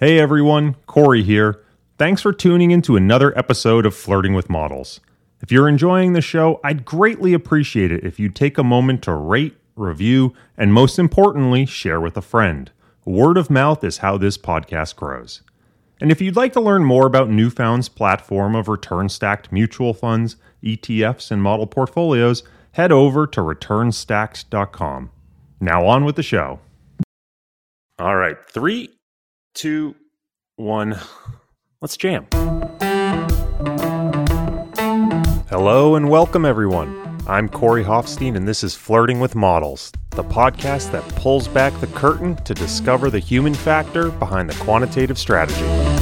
Hey everyone, Corey here. Thanks for tuning in to another episode of Flirting with Models. If you're enjoying the show, I'd greatly appreciate it if you'd take a moment to rate, review, and most importantly, share with a friend. Word of mouth is how this podcast grows. And if you'd like to learn more about Newfound's platform of return stacked mutual funds, ETFs, and model portfolios, head over to returnstacked.com. Now on with the show. All right, three, two, one. Let's jam. Hello and welcome, everyone. I'm Corey Hoffstein, and this is Flirting with Models, the podcast that pulls back the curtain to discover the human factor behind the quantitative strategy.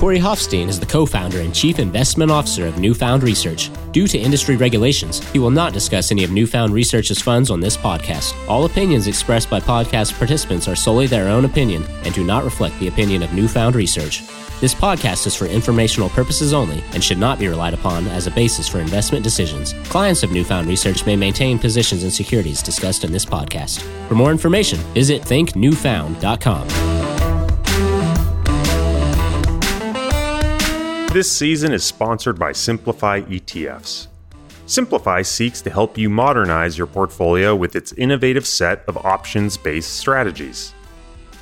Corey Hoffstein is the co founder and chief investment officer of Newfound Research. Due to industry regulations, he will not discuss any of Newfound Research's funds on this podcast. All opinions expressed by podcast participants are solely their own opinion and do not reflect the opinion of Newfound Research. This podcast is for informational purposes only and should not be relied upon as a basis for investment decisions. Clients of Newfound Research may maintain positions in securities discussed in this podcast. For more information, visit thinknewfound.com. This season is sponsored by Simplify ETFs. Simplify seeks to help you modernize your portfolio with its innovative set of options based strategies.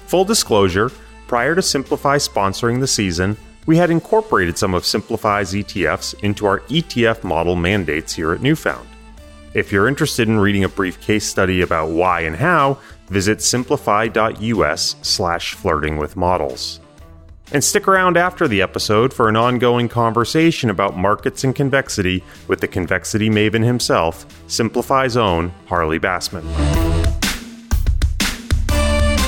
Full disclosure, Prior to Simplify sponsoring the season, we had incorporated some of Simplify's ETFs into our ETF model mandates here at Newfound. If you're interested in reading a brief case study about why and how, visit simplify.us slash flirting with models. And stick around after the episode for an ongoing conversation about markets and convexity with the convexity maven himself, Simplify's own Harley Bassman.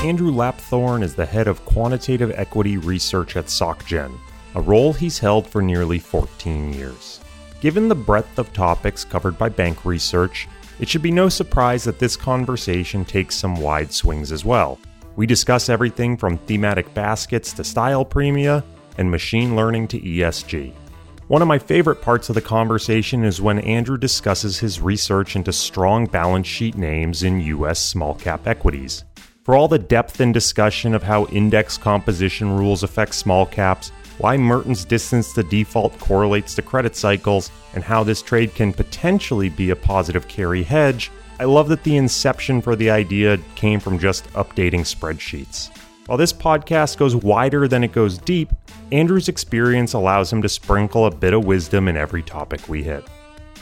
Andrew Lapthorne is the head of quantitative equity research at SocGen, a role he's held for nearly 14 years. Given the breadth of topics covered by bank research, it should be no surprise that this conversation takes some wide swings as well. We discuss everything from thematic baskets to style premia and machine learning to ESG. One of my favorite parts of the conversation is when Andrew discusses his research into strong balance sheet names in US small cap equities. For all the depth and discussion of how index composition rules affect small caps, why Merton's distance to default correlates to credit cycles, and how this trade can potentially be a positive carry hedge, I love that the inception for the idea came from just updating spreadsheets. While this podcast goes wider than it goes deep, Andrew's experience allows him to sprinkle a bit of wisdom in every topic we hit.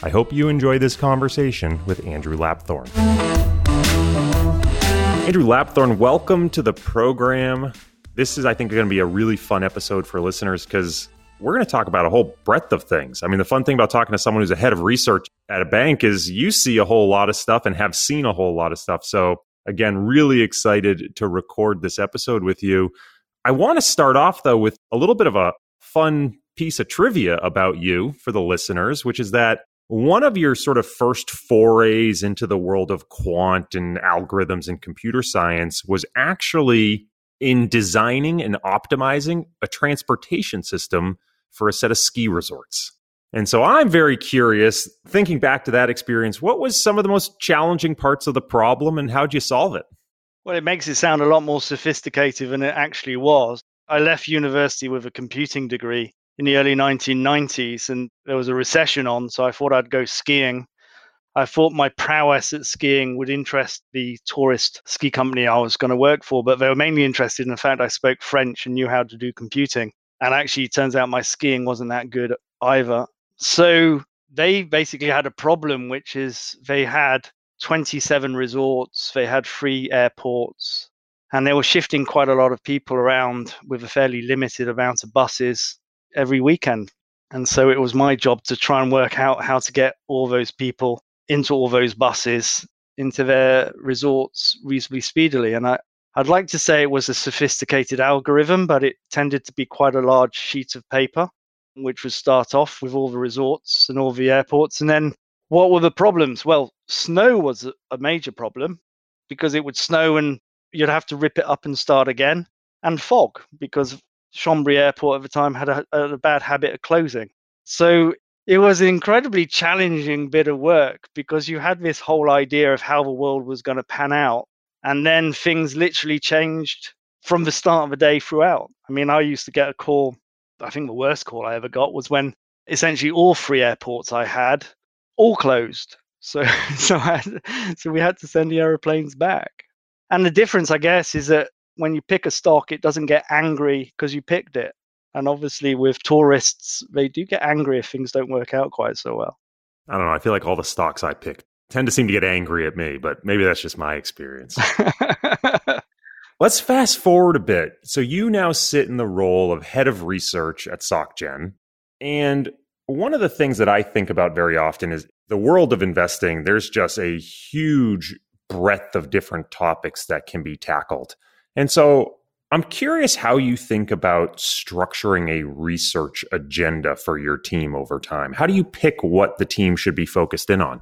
I hope you enjoy this conversation with Andrew Lapthorne. Andrew Lapthorne, welcome to the program. This is, I think, going to be a really fun episode for listeners because we're going to talk about a whole breadth of things. I mean, the fun thing about talking to someone who's a head of research at a bank is you see a whole lot of stuff and have seen a whole lot of stuff. So, again, really excited to record this episode with you. I want to start off, though, with a little bit of a fun piece of trivia about you for the listeners, which is that one of your sort of first forays into the world of quant and algorithms and computer science was actually in designing and optimizing a transportation system for a set of ski resorts. And so I'm very curious, thinking back to that experience, what was some of the most challenging parts of the problem and how'd you solve it? Well, it makes it sound a lot more sophisticated than it actually was. I left university with a computing degree in the early 1990s and there was a recession on, so I thought I'd go skiing. I thought my prowess at skiing would interest the tourist ski company I was going to work for, but they were mainly interested in the fact I spoke French and knew how to do computing. And actually, it turns out my skiing wasn't that good either. So they basically had a problem, which is they had 27 resorts, they had three airports, and they were shifting quite a lot of people around with a fairly limited amount of buses every weekend. And so it was my job to try and work out how to get all those people into all those buses into their resorts reasonably speedily. And I, I'd like to say it was a sophisticated algorithm, but it tended to be quite a large sheet of paper, which would start off with all the resorts and all the airports. And then what were the problems? Well, snow was a major problem because it would snow and you'd have to rip it up and start again, and fog because Chambéry Airport at the time had a, a bad habit of closing. So it was an incredibly challenging bit of work because you had this whole idea of how the world was going to pan out. And then things literally changed from the start of the day throughout. I mean, I used to get a call. I think the worst call I ever got was when essentially all three airports I had all closed. So, so, had, so we had to send the aeroplanes back. And the difference, I guess, is that when you pick a stock, it doesn't get angry because you picked it. And obviously, with tourists, they do get angry if things don't work out quite so well. I don't know. I feel like all the stocks I pick tend to seem to get angry at me, but maybe that's just my experience. Let's fast forward a bit. So you now sit in the role of head of research at SocGen. And one of the things that I think about very often is the world of investing, there's just a huge breadth of different topics that can be tackled. And so I'm curious how you think about structuring a research agenda for your team over time. How do you pick what the team should be focused in on?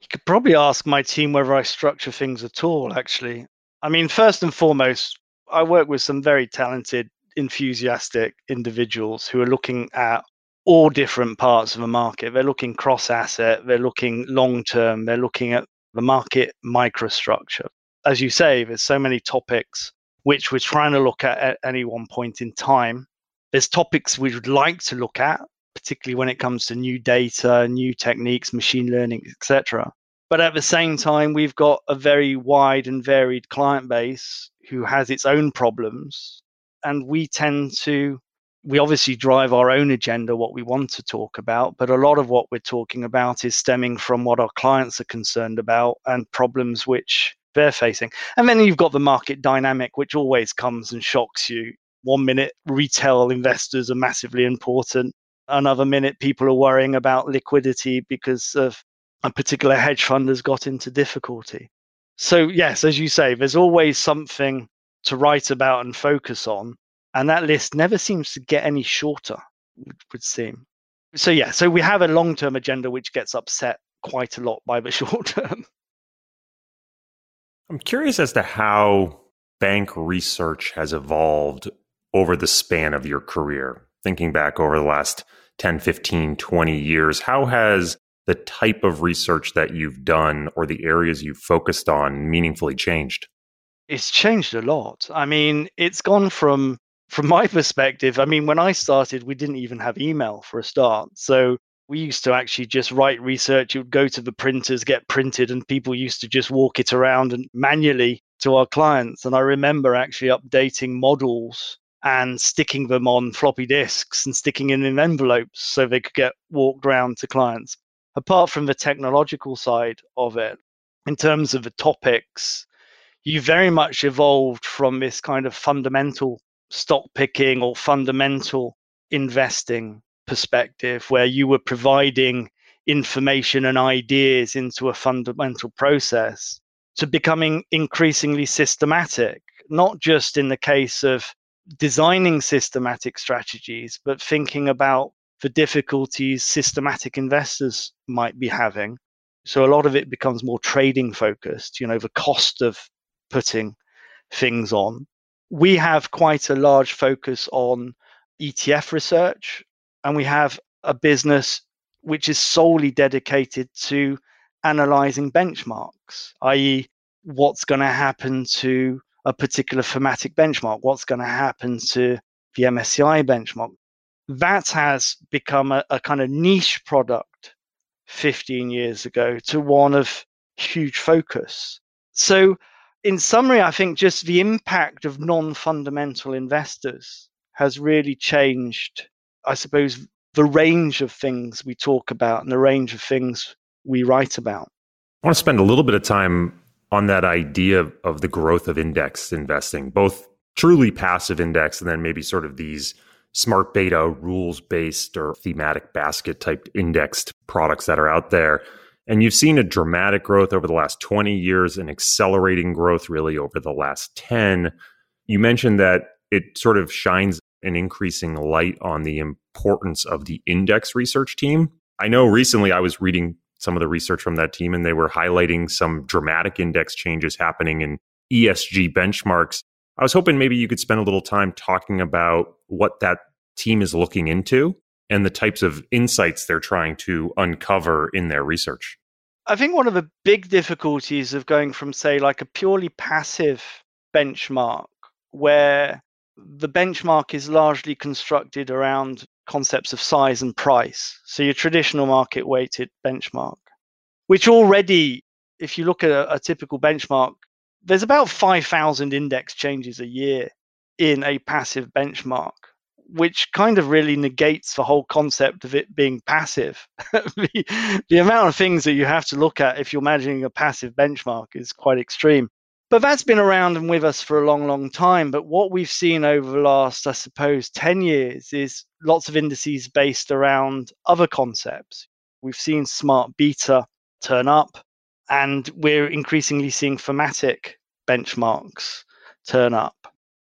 You could probably ask my team whether I structure things at all, actually. I mean, first and foremost, I work with some very talented, enthusiastic individuals who are looking at all different parts of the market. They're looking cross asset, they're looking long term, they're looking at the market microstructure. As you say, there's so many topics which we're trying to look at at any one point in time. There's topics we would like to look at, particularly when it comes to new data, new techniques, machine learning, etc. But at the same time, we've got a very wide and varied client base who has its own problems. And we tend to we obviously drive our own agenda, what we want to talk about, but a lot of what we're talking about is stemming from what our clients are concerned about and problems which they're facing. And then you've got the market dynamic, which always comes and shocks you. One minute, retail investors are massively important. Another minute, people are worrying about liquidity because of a particular hedge fund has got into difficulty. So, yes, as you say, there's always something to write about and focus on and that list never seems to get any shorter would seem so yeah so we have a long term agenda which gets upset quite a lot by the short term i'm curious as to how bank research has evolved over the span of your career thinking back over the last 10 15 20 years how has the type of research that you've done or the areas you've focused on meaningfully changed it's changed a lot i mean it's gone from from my perspective, I mean, when I started, we didn't even have email for a start. So we used to actually just write research. You would go to the printers, get printed, and people used to just walk it around and manually to our clients. And I remember actually updating models and sticking them on floppy disks and sticking them in envelopes so they could get walked around to clients. Apart from the technological side of it, in terms of the topics, you very much evolved from this kind of fundamental stock picking or fundamental investing perspective where you were providing information and ideas into a fundamental process to becoming increasingly systematic, not just in the case of designing systematic strategies, but thinking about the difficulties systematic investors might be having. So a lot of it becomes more trading focused, you know, the cost of putting things on we have quite a large focus on ETF research, and we have a business which is solely dedicated to analyzing benchmarks, i.e., what's going to happen to a particular thematic benchmark, what's going to happen to the MSCI benchmark. That has become a, a kind of niche product 15 years ago to one of huge focus. So in summary, I think just the impact of non fundamental investors has really changed, I suppose, the range of things we talk about and the range of things we write about. I want to spend a little bit of time on that idea of the growth of index investing, both truly passive index and then maybe sort of these smart beta rules based or thematic basket type indexed products that are out there. And you've seen a dramatic growth over the last 20 years and accelerating growth really over the last 10. You mentioned that it sort of shines an increasing light on the importance of the index research team. I know recently I was reading some of the research from that team and they were highlighting some dramatic index changes happening in ESG benchmarks. I was hoping maybe you could spend a little time talking about what that team is looking into and the types of insights they're trying to uncover in their research. I think one of the big difficulties of going from, say, like a purely passive benchmark where the benchmark is largely constructed around concepts of size and price. So your traditional market weighted benchmark, which already, if you look at a, a typical benchmark, there's about 5,000 index changes a year in a passive benchmark, which kind of really negates the whole concept of it being passive. the, the amount of things that you have to look at if you're managing a passive benchmark is quite extreme. But that's been around and with us for a long, long time. But what we've seen over the last, I suppose, 10 years is lots of indices based around other concepts. We've seen smart beta turn up, and we're increasingly seeing thematic benchmarks turn up.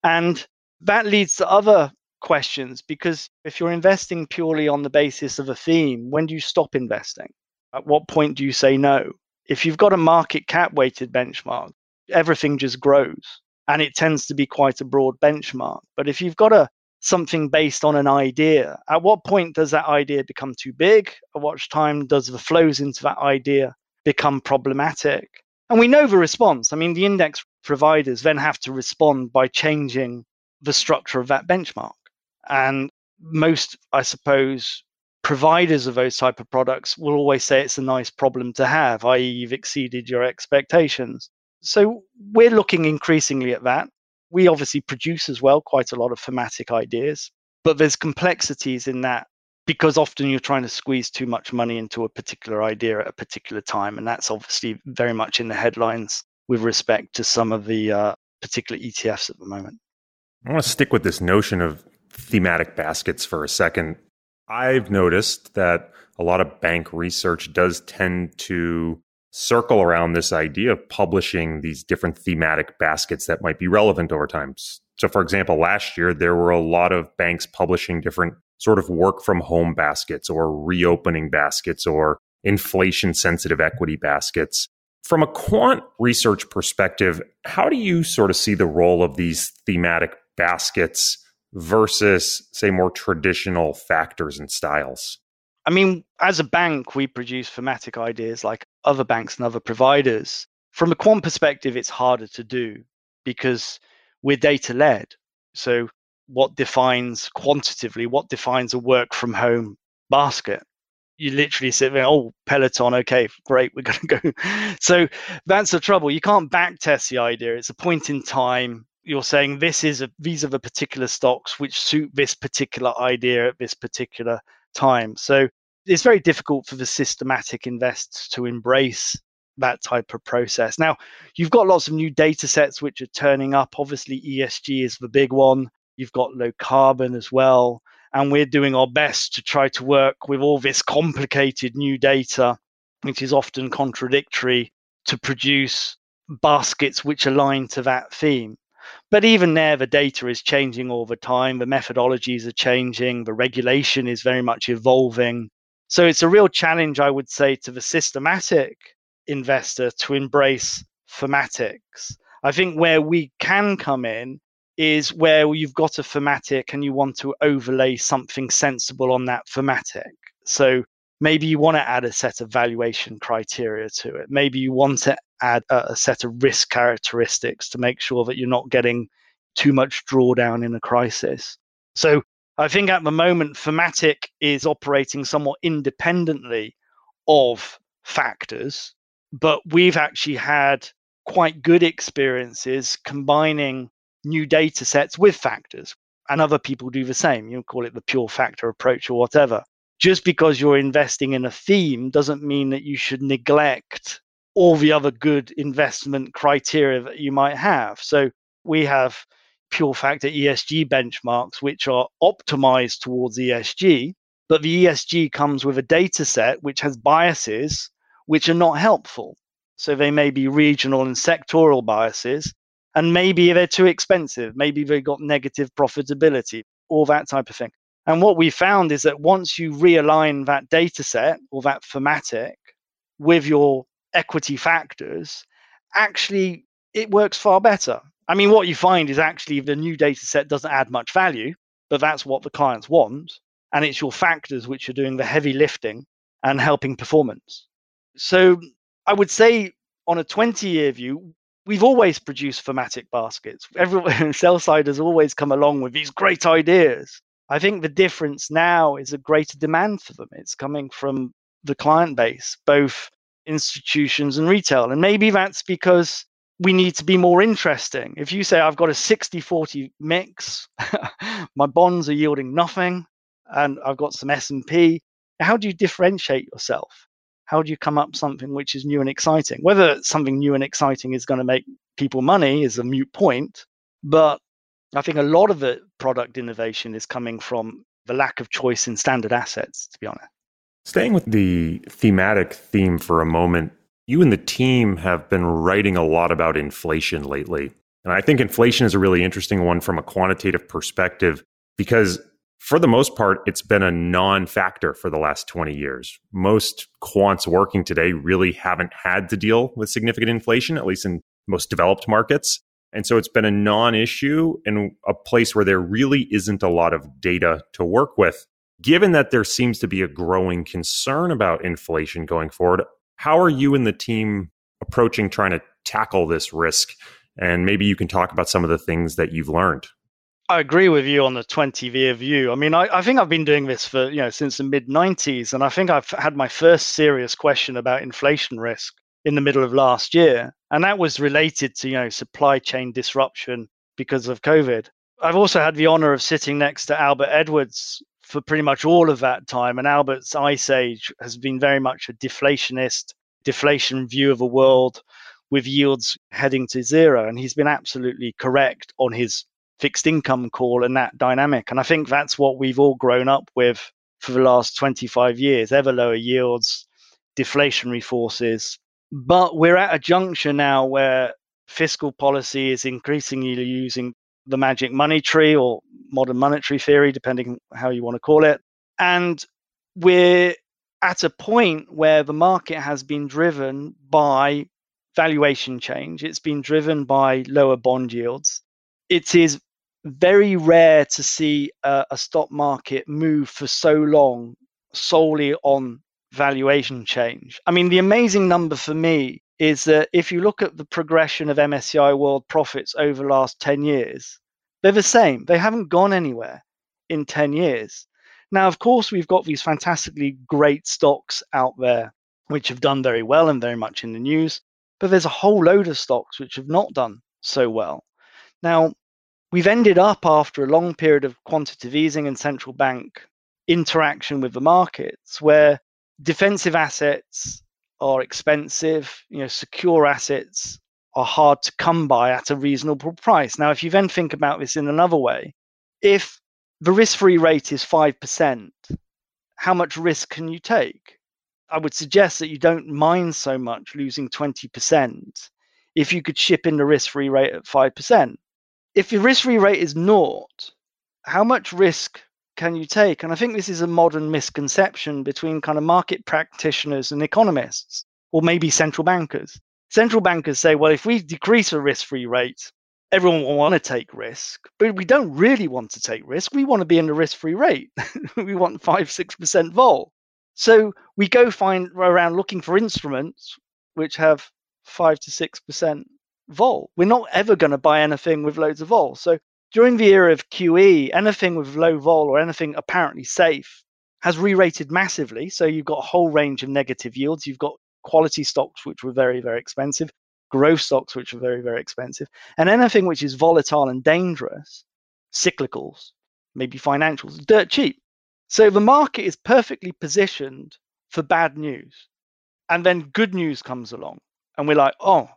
And that leads to other questions because if you're investing purely on the basis of a theme, when do you stop investing? At what point do you say no? If you've got a market cap weighted benchmark, everything just grows and it tends to be quite a broad benchmark. But if you've got a something based on an idea, at what point does that idea become too big? At what time does the flows into that idea become problematic? And we know the response. I mean, the index providers then have to respond by changing the structure of that benchmark. And most, I suppose, providers of those type of products will always say it's a nice problem to have, i.e., you've exceeded your expectations. So we're looking increasingly at that. We obviously produce as well quite a lot of thematic ideas, but there's complexities in that because often you're trying to squeeze too much money into a particular idea at a particular time. And that's obviously very much in the headlines with respect to some of the uh, particular ETFs at the moment. I want to stick with this notion of thematic baskets for a second. I've noticed that a lot of bank research does tend to circle around this idea of publishing these different thematic baskets that might be relevant over time. So, for example, last year there were a lot of banks publishing different sort of work from home baskets or reopening baskets or inflation sensitive equity baskets. From a quant research perspective, how do you sort of see the role of these thematic baskets versus, say, more traditional factors and styles? I mean, as a bank, we produce thematic ideas like other banks and other providers. From a quant perspective, it's harder to do because we're data led. So, what defines quantitatively, what defines a work from home basket? You literally sit there, oh, Peloton, okay, great, we're going to go. so, that's the trouble. You can't back test the idea. It's a point in time. You're saying this is a, these are the particular stocks which suit this particular idea at this particular time. So it's very difficult for the systematic investors to embrace that type of process. Now, you've got lots of new data sets which are turning up. Obviously, ESG is the big one. You've got low carbon as well. And we're doing our best to try to work with all this complicated new data, which is often contradictory, to produce baskets which align to that theme. But even there, the data is changing all the time. The methodologies are changing. The regulation is very much evolving. So it's a real challenge, I would say, to the systematic investor to embrace thematics. I think where we can come in is where you've got a thematic and you want to overlay something sensible on that thematic. So maybe you want to add a set of valuation criteria to it. Maybe you want to add a, set of risk characteristics to make sure that you're not getting too much drawdown in a crisis. So I think at the moment, thematic is operating somewhat independently of factors, but we've actually had quite good experiences combining new data sets with factors. And other people do the same. You call it the pure factor approach or whatever. Just because you're investing in a theme doesn't mean that you should neglect all the other good investment criteria that you might have. So we have pure factor ESG benchmarks, which are optimized towards ESG, but the ESG comes with a data set which has biases which are not helpful. So they may be regional and sectoral biases, and maybe they're too expensive, maybe they've got negative profitability, all that type of thing. And what we found is that once you realign that data set or that thematic with your equity factors, actually it works far better. I mean, what you find is actually the new data set doesn't add much value, but that's what the clients want. And it's your factors which are doing the heavy lifting and helping performance. So I would say on a 20 year view, we've always produced thematic baskets. Everyone, sell side has always come along with these great ideas. I think the difference now is a greater demand for them. It's coming from the client base, both institutions and retail. And maybe that's because we need to be more interesting. If you say, I've got a 60 40 mix, my bonds are yielding nothing, and I've got some S&P, how do you differentiate yourself? How do you come up something which is new and exciting? Whether something new and exciting is going to make people money is a mute point, but I think a lot of the product innovation is coming from the lack of choice in standard assets, to be honest. Staying with the thematic theme for a moment, you and the team have been writing a lot about inflation lately. And I think inflation is a really interesting one from a quantitative perspective because, for the most part, it's been a non factor for the last 20 years. Most quants working today really haven't had to deal with significant inflation, at least in most developed markets. And so it's been a non issue in a place where there really isn't a lot of data to work with. Given that there seems to be a growing concern about inflation going forward, how are you and the team approaching trying to tackle this risk? And maybe you can talk about some of the things that you've learned. I agree with you on the 20 year view. I mean, I, I think I've been doing this for, you know, since the mid 90s. And I think I've had my first serious question about inflation risk in the middle of last year. And that was related to, you know, supply chain disruption because of COVID. I've also had the honor of sitting next to Albert Edwards for pretty much all of that time. And Albert's Ice Age has been very much a deflationist, deflation view of a world with yields heading to zero. And he's been absolutely correct on his fixed income call and that dynamic. And I think that's what we've all grown up with for the last 25 years ever lower yields, deflationary forces. But we're at a juncture now where fiscal policy is increasingly using the magic money tree or modern monetary theory, depending how you want to call it. And we're at a point where the market has been driven by valuation change. It's been driven by lower bond yields. It is very rare to see a, a stock market move for so long solely on valuation change. I mean, the amazing number for me is that if you look at the progression of MSCI world profits over the last 10 years, they're the same. They haven't gone anywhere in 10 years. Now, of course, we've got these fantastically great stocks out there which have done very well and very much in the news, but there's a whole load of stocks which have not done so well. Now, we've ended up after a long period of quantitative easing and central bank interaction with the markets where defensive assets are expensive, you know, secure assets are hard to come by at a reasonable price. Now, if you then think about this in another way, if the risk free rate is 5%, how much risk can you take? I would suggest that you don't mind so much losing 20% if you could ship in the risk free rate at 5%. If your risk free rate is naught, how much risk can you take? And I think this is a modern misconception between kind of market practitioners and economists, or maybe central bankers central bankers say, well, if we decrease a risk free rate, everyone will want to take risk, but we don't really want to take risk. We want to be in the risk free rate. we want five, 6% vol. So we go find around looking for instruments which have five to 6% vol. We're not ever going to buy anything with loads of vol. So during the era of QE, anything with low vol or anything apparently safe has re-rated massively. So you've got a whole range of negative yields. You've got quality stocks which were very, very expensive, growth stocks which were very, very expensive, and anything which is volatile and dangerous, cyclicals, maybe financials, dirt cheap. So the market is perfectly positioned for bad news. And then good news comes along. And we're like, oh,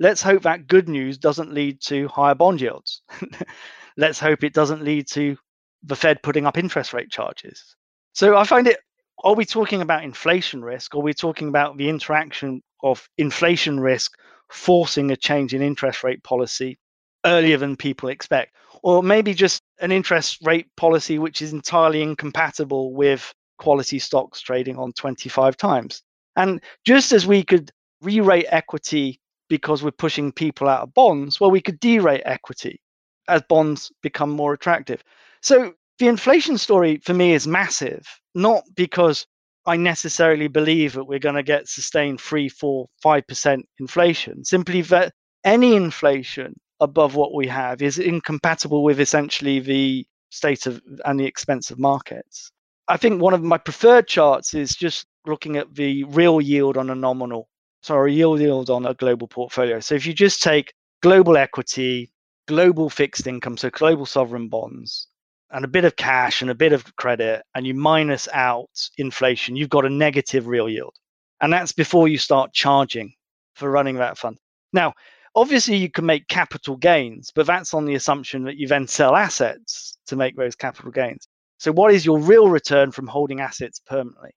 let's hope that good news doesn't lead to higher bond yields. let's hope it doesn't lead to the Fed putting up interest rate charges. So I find it are we talking about inflation risk? Are we talking about the interaction of inflation risk forcing a change in interest rate policy earlier than people expect? Or maybe just an interest rate policy which is entirely incompatible with quality stocks trading on 25 times. And just as we could re rate equity because we're pushing people out of bonds, well, we could derate equity as bonds become more attractive. So the inflation story for me is massive, not because I necessarily believe that we're going to get sustained three, four, five percent inflation. Simply that any inflation above what we have is incompatible with essentially the state of and the expense of markets. I think one of my preferred charts is just looking at the real yield on a nominal, sorry, yield yield on a global portfolio. So if you just take global equity, global fixed income, so global sovereign bonds, and a bit of cash and a bit of credit, and you minus out inflation, you've got a negative real yield. And that's before you start charging for running that fund. Now, obviously, you can make capital gains, but that's on the assumption that you then sell assets to make those capital gains. So, what is your real return from holding assets permanently?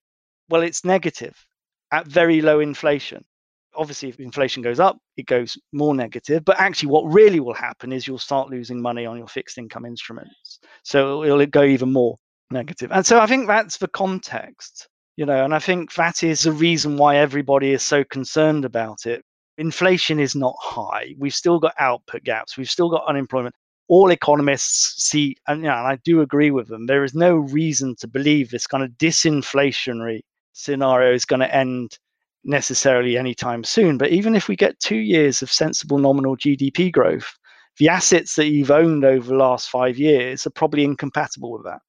Well, it's negative at very low inflation. Obviously, if inflation goes up, it goes more negative. But actually, what really will happen is you'll start losing money on your fixed income instruments. So it'll go even more negative. And so I think that's the context, you know, and I think that is the reason why everybody is so concerned about it. Inflation is not high. We've still got output gaps. We've still got unemployment all economists see, and, you know, and I do agree with them, there is no reason to believe this kind of disinflationary scenario is going to end necessarily anytime soon. But even if we get two years of sensible nominal GDP growth, the assets that you've owned over the last five years are probably incompatible with that.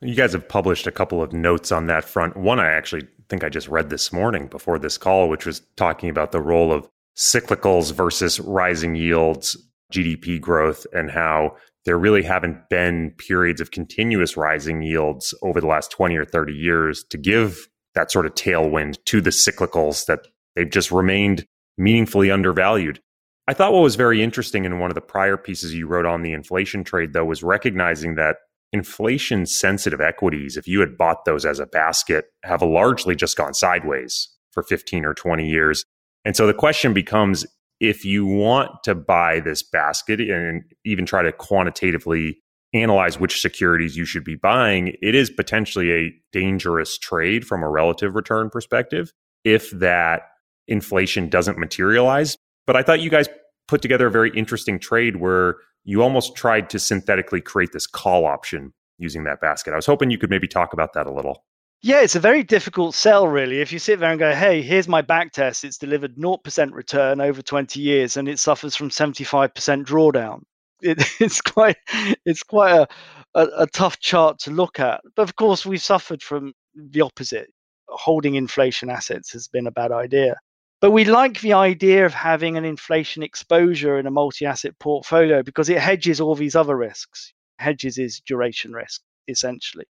You guys have published a couple of notes on that front. One I actually think I just read this morning before this call, which was talking about the role of cyclicals versus rising yields, GDP growth, and how there really haven't been periods of continuous rising yields over the last 20 or 30 years to give that sort of tailwind to the cyclicals that they've just remained meaningfully undervalued. I thought what was very interesting in one of the prior pieces you wrote on the inflation trade, though, was recognizing that inflation sensitive equities, if you had bought those as a basket, have largely just gone sideways for 15 or 20 years. And so the question becomes if you want to buy this basket and even try to quantitatively analyze which securities you should be buying, it is potentially a dangerous trade from a relative return perspective if that inflation doesn't materialize. But I thought you guys put together a very interesting trade where you almost tried to synthetically create this call option using that basket. I was hoping you could maybe talk about that a little. Yeah, it's a very difficult sell, really. If you sit there and go, hey, here's my back test, it's delivered 0% return over 20 years and it suffers from 75% drawdown it, it's quite it's quite a, a, a tough chart to look at. But of course, we've suffered from the opposite. Holding inflation assets has been a bad idea. But we like the idea of having an inflation exposure in a multi asset portfolio because it hedges all these other risks. Hedges is duration risk, essentially.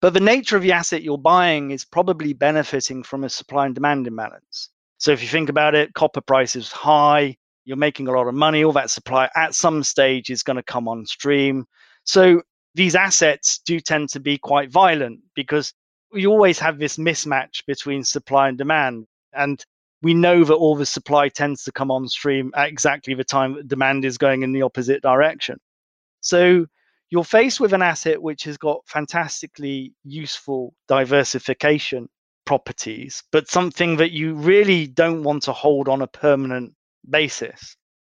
But the nature of the asset you're buying is probably benefiting from a supply and demand imbalance. So if you think about it, copper price is high, you're making a lot of money, all that supply at some stage is going to come on stream. So these assets do tend to be quite violent because you always have this mismatch between supply and demand. And we know that all the supply tends to come on stream at exactly the time that demand is going in the opposite direction. So you're faced with an asset which has got fantastically useful diversification properties, but something that you really don't want to hold on a permanent basis.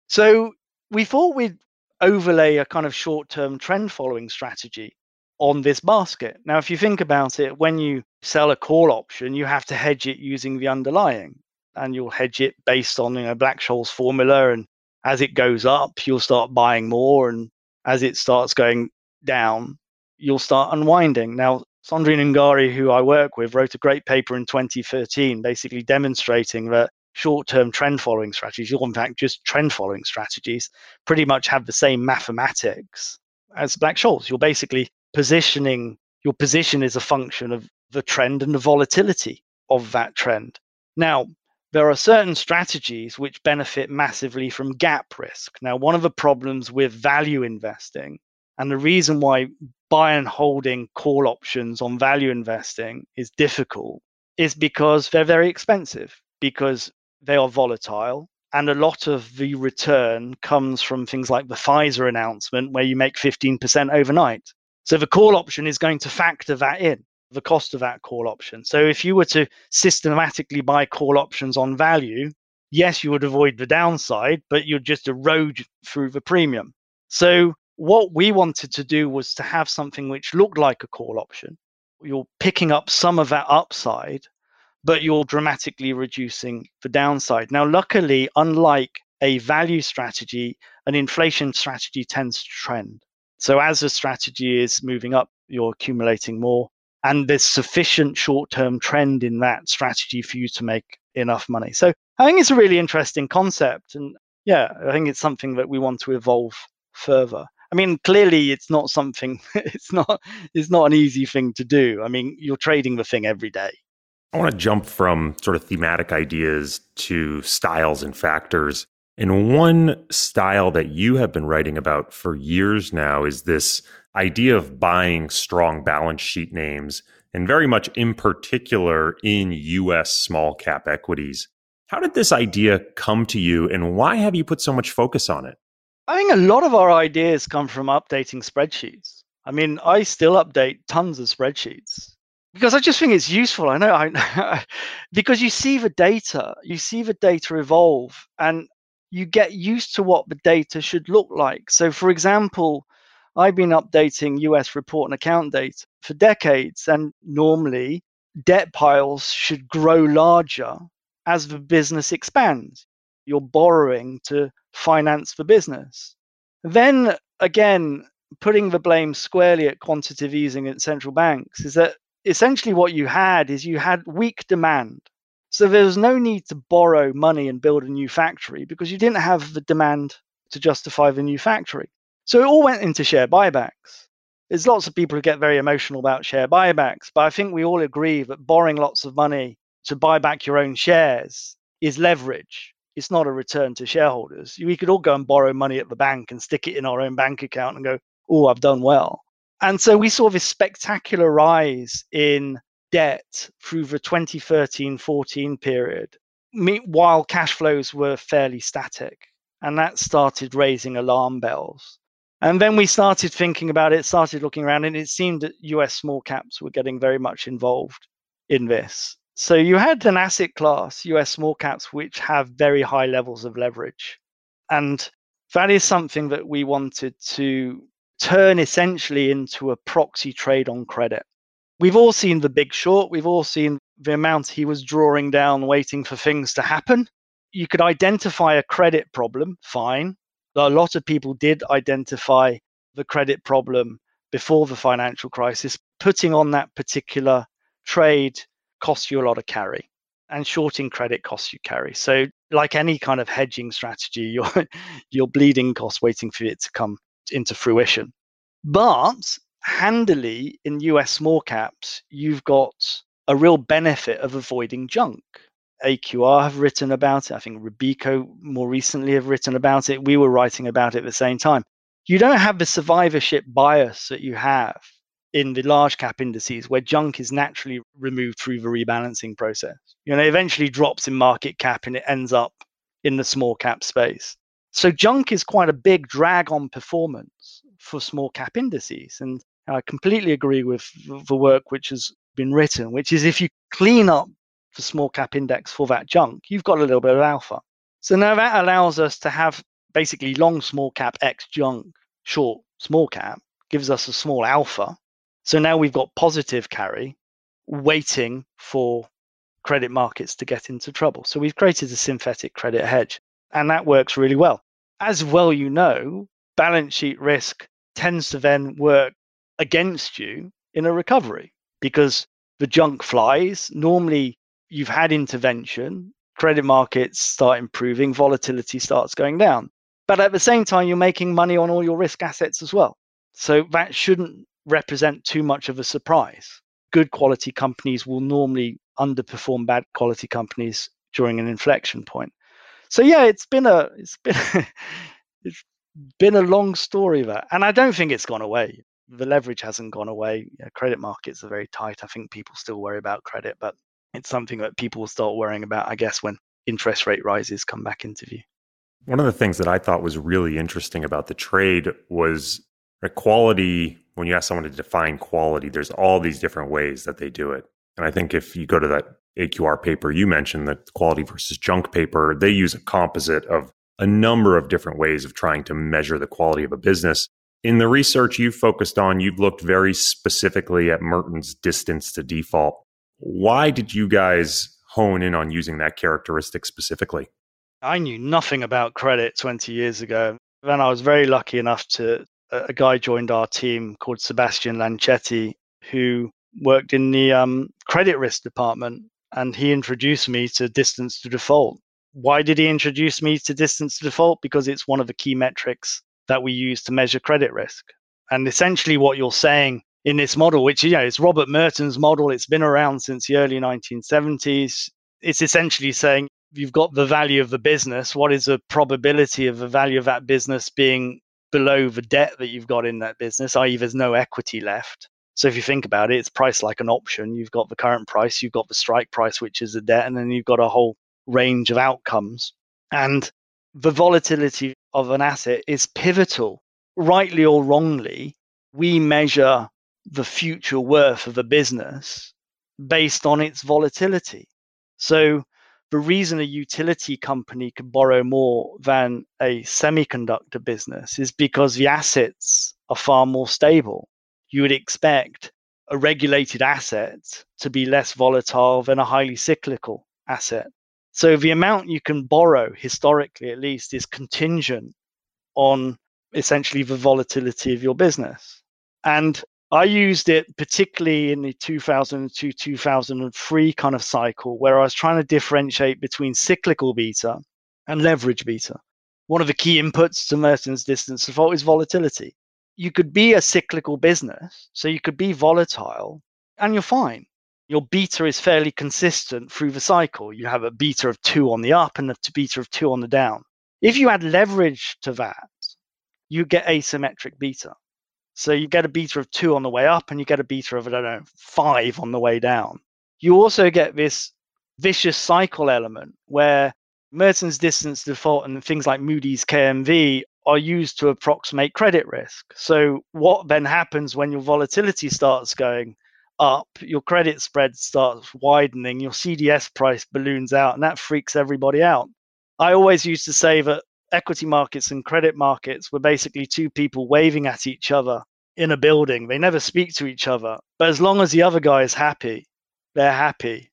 So we thought we'd overlay a kind of short term trend following strategy on this basket. Now, if you think about it, when you sell a call option, you have to hedge it using the underlying, and you'll hedge it based on you know Black Scholes formula. And as it goes up, you'll start buying more, and as it starts going down, you'll start unwinding. Now, Sandrine Ungari, who I work with, wrote a great paper in 2013, basically demonstrating that short term trend following strategies, or in fact just trend following strategies, pretty much have the same mathematics as Black Scholes. You're basically positioning, your position is a function of the trend and the volatility of that trend. Now, there are certain strategies which benefit massively from gap risk. Now, one of the problems with value investing, and the reason why buy and holding call options on value investing is difficult, is because they're very expensive. Because they are volatile. And a lot of the return comes from things like the Pfizer announcement, where you make 15% overnight. So the call option is going to factor that in, the cost of that call option. So if you were to systematically buy call options on value, yes, you would avoid the downside, but you'd just erode through the premium. So what we wanted to do was to have something which looked like a call option. You're picking up some of that upside but you're dramatically reducing the downside. Now, luckily, unlike a value strategy, an inflation strategy tends to trend. So as a strategy is moving up, you're accumulating more. And there's sufficient short term trend in that strategy for you to make enough money. So I think it's a really interesting concept. And yeah, I think it's something that we want to evolve further. I mean, clearly it's not something it's not it's not an easy thing to do. I mean, you're trading the thing every day. I want to jump from sort of thematic ideas to styles and factors. And one style that you have been writing about for years now is this idea of buying strong balance sheet names, and very much in particular in US small cap equities. How did this idea come to you, and why have you put so much focus on it? I think a lot of our ideas come from updating spreadsheets. I mean, I still update tons of spreadsheets because I just think it's useful. I know, I, because you see the data, you see the data evolve, and you get used to what the data should look like. So, for example, I've been updating US report and account data for decades, and normally debt piles should grow larger as the business expands. You're borrowing to finance the business. Then again, putting the blame squarely at quantitative easing at central banks is that essentially what you had is you had weak demand. So there was no need to borrow money and build a new factory because you didn't have the demand to justify the new factory. So it all went into share buybacks. There's lots of people who get very emotional about share buybacks, but I think we all agree that borrowing lots of money to buy back your own shares is leverage. It's not a return to shareholders. We could all go and borrow money at the bank and stick it in our own bank account and go, oh, I've done well. And so we saw this spectacular rise in debt through the 2013 14 period, while cash flows were fairly static. And that started raising alarm bells. And then we started thinking about it, started looking around, and it seemed that US small caps were getting very much involved in this. So you had an asset class, US small caps, which have very high levels of leverage. And that is something that we wanted to turn essentially into a proxy trade on credit. We've all seen the big short, we've all seen the amount he was drawing down, waiting for things to happen. You could identify a credit problem, fine. A lot of people did identify the credit problem before the financial crisis. Putting on that particular trade costs you a lot of carry, and shorting credit costs you carry. So, like any kind of hedging strategy, you're you're bleeding costs waiting for it to come into fruition. But handily in US small caps, you've got a real benefit of avoiding junk. AQR have written about it. I think Robeco more recently have written about it. We were writing about it at the same time. You don't have the survivorship bias that you have in the large cap indices where junk is naturally removed through the rebalancing process. You know, it eventually drops in market cap and it ends up in the small cap space. So junk is quite a big drag on performance for small cap indices. And I completely agree with the work which has been written, which is if you clean up the small cap index for that junk, you've got a little bit of alpha. So now that allows us to have basically long small cap X junk, short small cap, gives us a small alpha. So now we've got positive carry waiting for credit markets to get into trouble. So we've created a synthetic credit hedge and that works really well. As well, you know, balance sheet risk tends to then work against you in a recovery because the junk flies. Normally, you've had intervention, credit markets start improving, volatility starts going down. But at the same time, you're making money on all your risk assets as well. So that shouldn't represent too much of a surprise. Good quality companies will normally underperform bad quality companies during an inflection point so yeah, it's been a it's been it's been a long story that, and I don't think it's gone away. The leverage hasn't gone away. Yeah, credit markets are very tight. I think people still worry about credit, but it's something that people will start worrying about, I guess, when interest rate rises come back into view. One of the things that I thought was really interesting about the trade was quality. When you ask someone to define quality, there's all these different ways that they do it. And I think if you go to that AQR paper you mentioned, the quality versus junk paper, they use a composite of a number of different ways of trying to measure the quality of a business. In the research you focused on, you've looked very specifically at Merton's distance to default. Why did you guys hone in on using that characteristic specifically? I knew nothing about credit 20 years ago. Then I was very lucky enough to, a guy joined our team called Sebastian Lancetti, who worked in the um, credit risk department. And he introduced me to distance to default. Why did he introduce me to distance to default? Because it's one of the key metrics that we use to measure credit risk. And essentially, what you're saying in this model, which you know is Robert Merton's model, it's been around since the early 1970s. It's essentially saying you've got the value of the business. What is the probability of the value of that business being below the debt that you've got in that business, i.e., there's no equity left. So if you think about it, it's priced like an option. You've got the current price, you've got the strike price, which is the debt, and then you've got a whole range of outcomes. And the volatility of an asset is pivotal. Rightly or wrongly, we measure the future worth of a business based on its volatility. So the reason a utility company can borrow more than a semiconductor business is because the assets are far more stable. You would expect a regulated asset to be less volatile than a highly cyclical asset. So the amount you can borrow, historically at least, is contingent on essentially the volatility of your business. And I used it particularly in the 2002 2003 kind of cycle where I was trying to differentiate between cyclical beta and leverage beta. One of the key inputs to Merton's distance default is volatility. You could be a cyclical business, so you could be volatile and you're fine. Your beta is fairly consistent through the cycle. You have a beta of two on the up and a beta of two on the down. If you add leverage to that, you get asymmetric beta. So you get a beta of two on the way up and you get a beta of, I don't know, five on the way down. You also get this vicious cycle element where Merton's distance default and things like Moody's KMV are used to approximate credit risk. So what then happens when your volatility starts going up, your credit spread starts widening, your CDS price balloons out, and that freaks everybody out. I always used to say that equity markets and credit markets were basically two people waving at each other in a building. They never speak to each other. But as long as the other guy is happy, they're happy.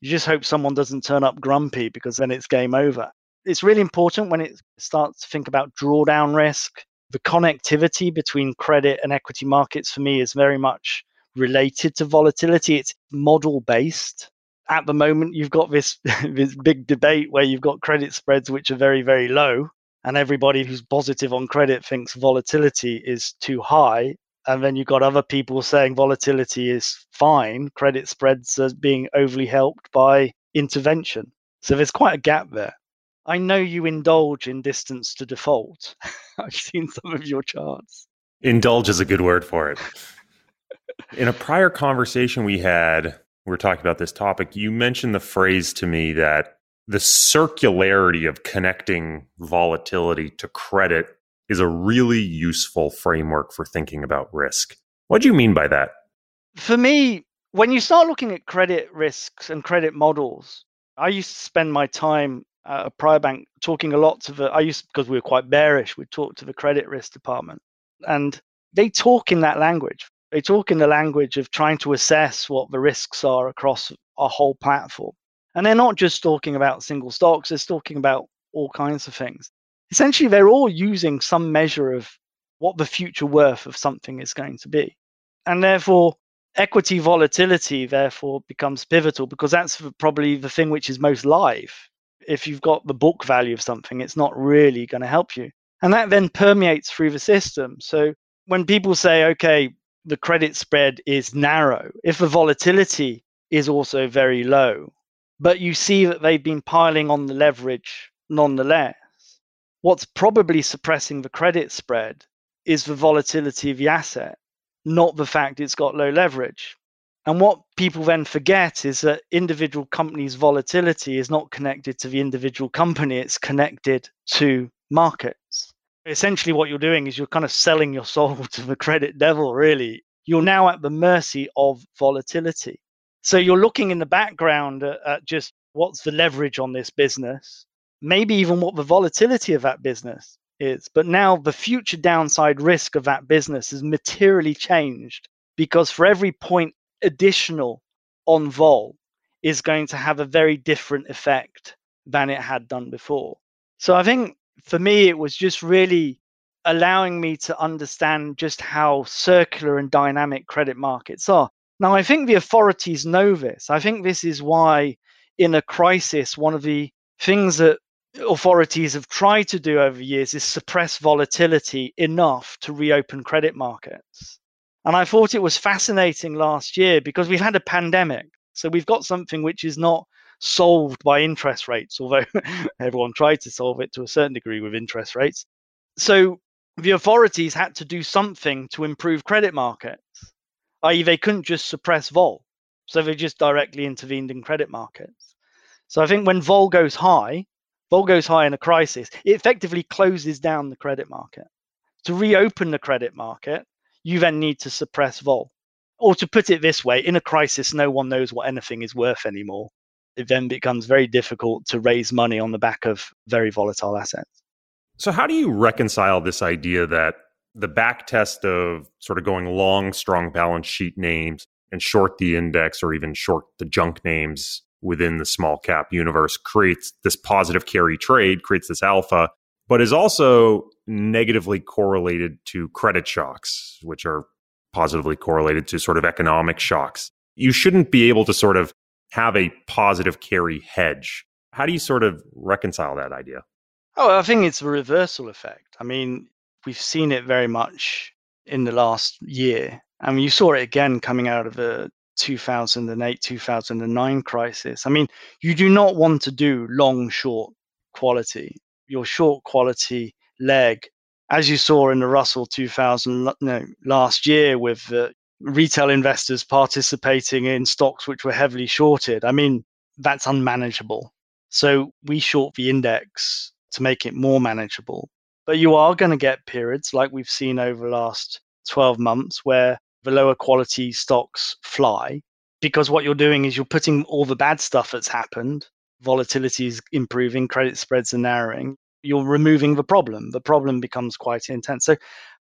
You just hope someone doesn't turn up grumpy because then it's game over. It's really important when it starts to think about drawdown risk. The connectivity between credit and equity markets for me is very much related to volatility. It's model based. At the moment, you've got this, this big debate where you've got credit spreads which are very, very low and everybody who's positive on credit thinks volatility is too high and then you've got other people saying volatility is fine credit spreads are being overly helped by intervention so there's quite a gap there i know you indulge in distance to default i've seen some of your charts indulge is a good word for it in a prior conversation we had we were talking about this topic you mentioned the phrase to me that the circularity of connecting volatility to credit is a really useful framework for thinking about risk. What do you mean by that? For me, when you start looking at credit risks and credit models, I used to spend my time Uh, a prior bank talking a lot to the, I used, because we were quite bearish, we talked to the credit risk department. And they talk in that language. They talk in the language of trying to assess what the risks are across a whole platform. And they're not just talking about single stocks, they're talking about all kinds of things. Essentially, they're all using some measure of what the future worth of something is going to be. And therefore, equity volatility, therefore, becomes pivotal because that's probably the thing which is most live. If you've got the book value of something, it's not really going to help you. And that then permeates through the system. So when people say, okay, the credit spread is narrow, if the volatility is also very low, but you see that they've been piling on the leverage nonetheless. What's probably suppressing the credit spread is the volatility of the asset, not the fact it's got low leverage. And what people then forget is that individual companies' volatility is not connected to the individual company, it's connected to markets. Essentially, what you're doing is you're kind of selling your soul to the credit devil, really. You're now at the mercy of volatility. So you're looking in the background at, at just what's the leverage on this business, maybe even what the volatility of that business is. But now the future downside risk of that business has materially changed because for every point additional on vol is going to have a very different effect than it had done before. So I think for me, it was just really allowing me to understand just how circular and dynamic credit markets are. Now, I think the authorities know this. I think this is why, in a crisis, one of the things that authorities have tried to do over years is suppress volatility enough to reopen credit markets. And I thought it was fascinating last year because we've had a pandemic. So we've got something which is not solved by interest rates, although everyone tried to solve it to a certain degree with interest rates. So the authorities had to do something to improve credit markets, i.e., they couldn't just suppress vol. So they just directly intervened in credit markets. So I think when vol goes high, vol goes high in a crisis, it effectively closes down the credit market. To reopen the credit market, you then need to suppress vol. Or to put it this way, in a crisis, no one knows what anything is worth anymore. It then becomes very difficult to raise money on the back of very volatile assets. So, how do you reconcile this idea that the back test of sort of going long, strong balance sheet names and short the index or even short the junk names within the small cap universe creates this positive carry trade, creates this alpha, but is also negatively correlated to credit shocks, which are positively correlated to sort of economic shocks. You shouldn't be able to sort of have a positive carry hedge. How do you sort of reconcile that idea? Oh, I think it's a reversal effect. I mean, we've seen it very much in the last year. Mean, you saw it again coming out of the 2008 2009 crisis. I mean, you do not want to do long short quality. Your short quality leg, as you saw in the Russell 2000 no, last year with the retail investors participating in stocks which were heavily shorted. I mean, that's unmanageable. So we short the index to make it more manageable. But you are going to get periods like we've seen over the last 12 months where the lower quality stocks fly because what you're doing is you're putting all the bad stuff that's happened, volatility is improving, credit spreads are narrowing, you're removing the problem. The problem becomes quite intense. So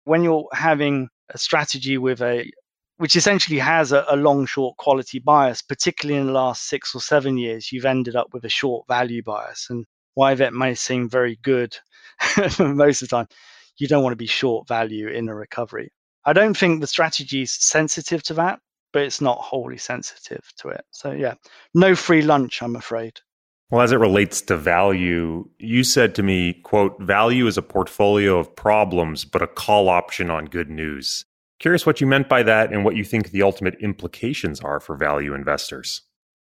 when you're having a strategy with a which essentially has a, a, long short quality bias, particularly in the last six or seven years, you've ended up with a short value bias. And why that may seem very good most of the time, you don't want to be short value in a recovery. I don't think the strategy is sensitive to that, but it's not wholly sensitive to it. So, yeah, no free lunch, I'm afraid. Well, as it relates to value, you said to me, quote, value is a portfolio of problems, but a call option on good news. Curious what you meant by that and what you think the ultimate implications are for value investors.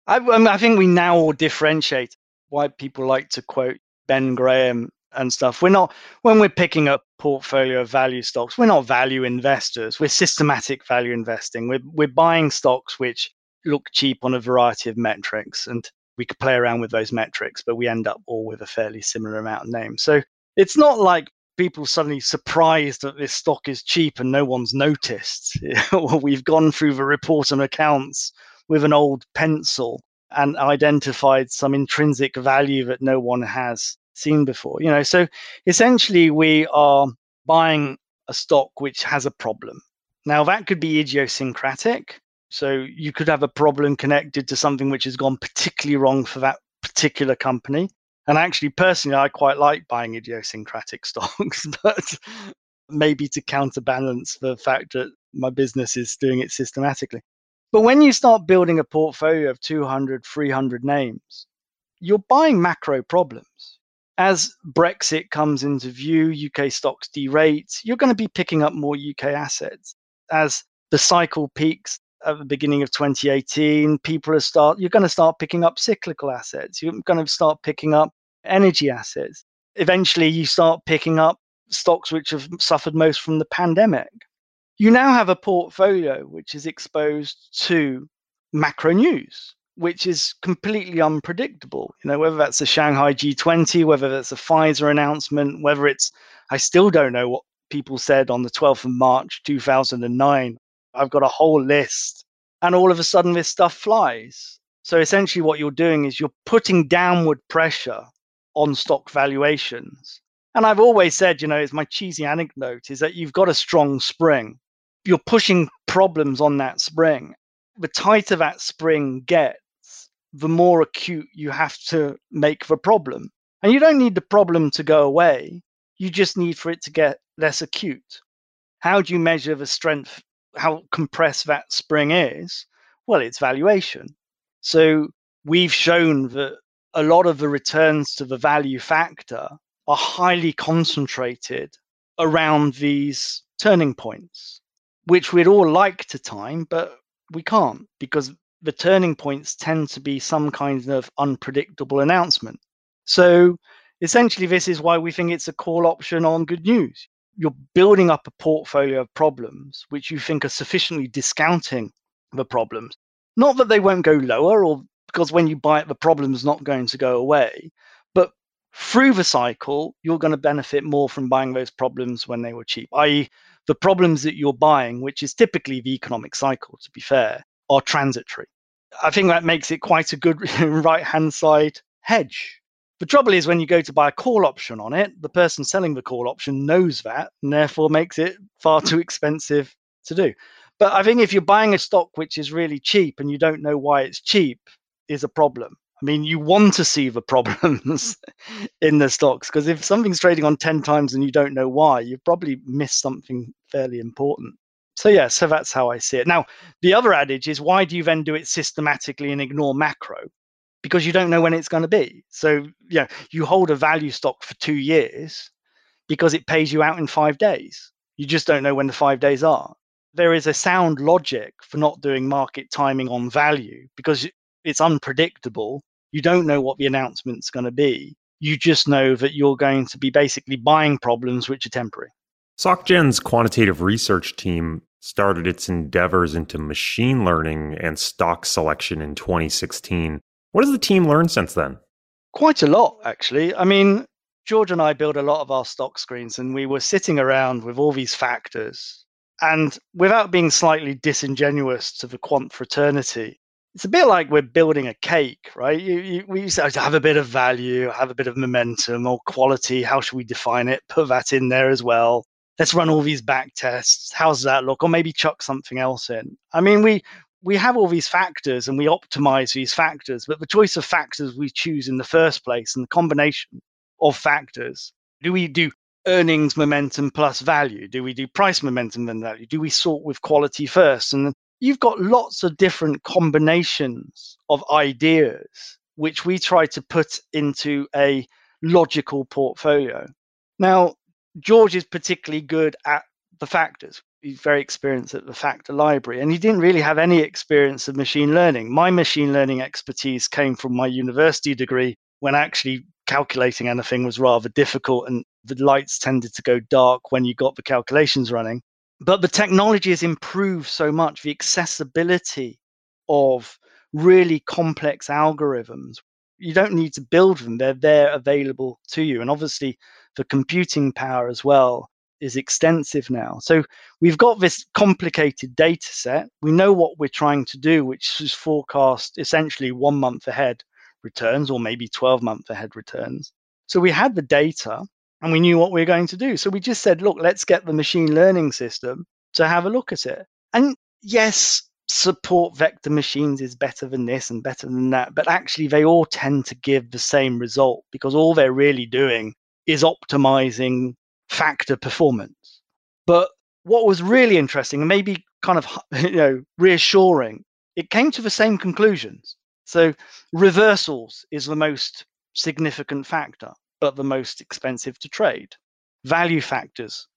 I, um, I think we now all differentiate why people like to quote Ben Graham and stuff. We're not when we're picking up portfolio of value stocks, we're not value investors. We're systematic value investing. We're we're buying stocks which look cheap on a variety of metrics and we could play around with those metrics, but we end up all with a fairly similar amount of names. So it's not like people suddenly surprised that this stock is cheap and no one's noticed. We've gone through the report and accounts with an old pencil and identified some intrinsic value that no one has seen before. You know, so essentially we are buying a stock which has a problem. Now that could be idiosyncratic. So you could have a problem connected to something which has gone particularly wrong for that particular company. And actually, personally, I quite like buying idiosyncratic stocks, but maybe to counterbalance the fact that my business is doing it systematically. But when you start building a portfolio of 200, 300 names, you're buying macro problems. As Brexit comes into view, UK stocks derate, you're going to be picking up more UK assets. As the cycle peaks at the beginning of 2018, people are start you're going to start picking up cyclical assets. You're going to start picking up energy assets. Eventually, you start picking up stocks which have suffered most from the pandemic. You now have a portfolio which is exposed to macro news, which is completely unpredictable. You know, whether that's a Shanghai G20, whether that's a Pfizer announcement, whether it's I still don't know what people said on the 12th of March 2009 I've got a whole list. And all of a sudden, this stuff flies. So essentially, what you're doing is you're putting downward pressure on stock valuations. And I've always said, you know, it's my cheesy anecdote is that you've got a strong spring. You're pushing problems on that spring. The tighter that spring gets, the more acute you have to make the problem. And you don't need the problem to go away. You just need for it to get less acute. How do you measure the strength, how compressed that spring is? Well, it's valuation. So we've shown that a lot of the returns to the value factor are highly concentrated around these turning points, which we'd all like to time, but we can't because the turning points tend to be some kind of unpredictable announcement. So essentially, this is why we think it's a call option on good news. You're building up a portfolio of problems which you think are sufficiently discounting the problems. Not that they won't go lower, or because when you buy it, the problem's not going to go away, but through the cycle, you're going to benefit more from buying those problems when they were cheap, i.e., the problems that you're buying, which is typically the economic cycle, to be fair, are transitory. I think that makes it quite a good right hand side hedge. The trouble is when you go to buy a call option on it, the person selling the call option knows that and therefore makes it far too expensive to do. But I think if you're buying a stock which is really cheap and you don't know why it's cheap, is a problem. I mean, you want to see the problems mm. in the stocks because if something's trading on 10 times and you don't know why, you've probably missed something fairly important. So, yeah, so that's how I see it. Now, the other adage is why do you then do it systematically and ignore macro? Because you don't know when it's going to be. So, yeah, you hold a value stock for two years because it pays you out in five days. You just don't know when the five days are. There is a sound logic for not doing market timing on value because it's unpredictable you don't know what the announcement's going to be. You just know that you're going to be basically buying problems which are temporary. SocGen's quantitative research team started its endeavors into machine learning and stock selection in 2016. What has the team learned since then? Quite a lot, actually. I mean, George and I build a lot of our stock screens, and we were sitting around with all these factors. And without being slightly disingenuous to the quant fraternity, it's a bit like we're building a cake, right? You, you, we used to have a bit of value, have a bit of momentum or quality. How should we define it? Put that in there as well. Let's run all these back tests. How's that look? Or maybe chuck something else in. I mean, we we have all these factors and we optimize these factors, but the choice of factors we choose in the first place and the combination of factors. Do we do earnings momentum plus value? Do we do price momentum and value? Do we sort with quality first? And you've got lots of different combinations of ideas which we try to put into a logical portfolio. Now, George is particularly good at the factors. He's very experienced at the factor library, and he didn't really have any experience of machine learning. My machine learning expertise came from my university degree when actually calculating anything was rather difficult and the lights tended to go dark when you got the calculations running. But the technology has improved so much the accessibility of really complex algorithms you don't need to build them they're there available to you. And obviously the computing power as well is extensive now so we've got this complicated data set we know what we're trying to do which is forecast essentially one month ahead returns or maybe 12 month ahead returns so we had the data and we knew what we were going to do. So we just said, look, let's get the machine learning system to have a look at it. And yes, support vector machines is better than this and better than that, but actually they all tend to give the same result because all they're really doing is optimizing factor performance. But what was really interesting and maybe kind of you know reassuring, it came to the same conclusions. So reversals is the most significant factor but the most expensive to trade. Value factors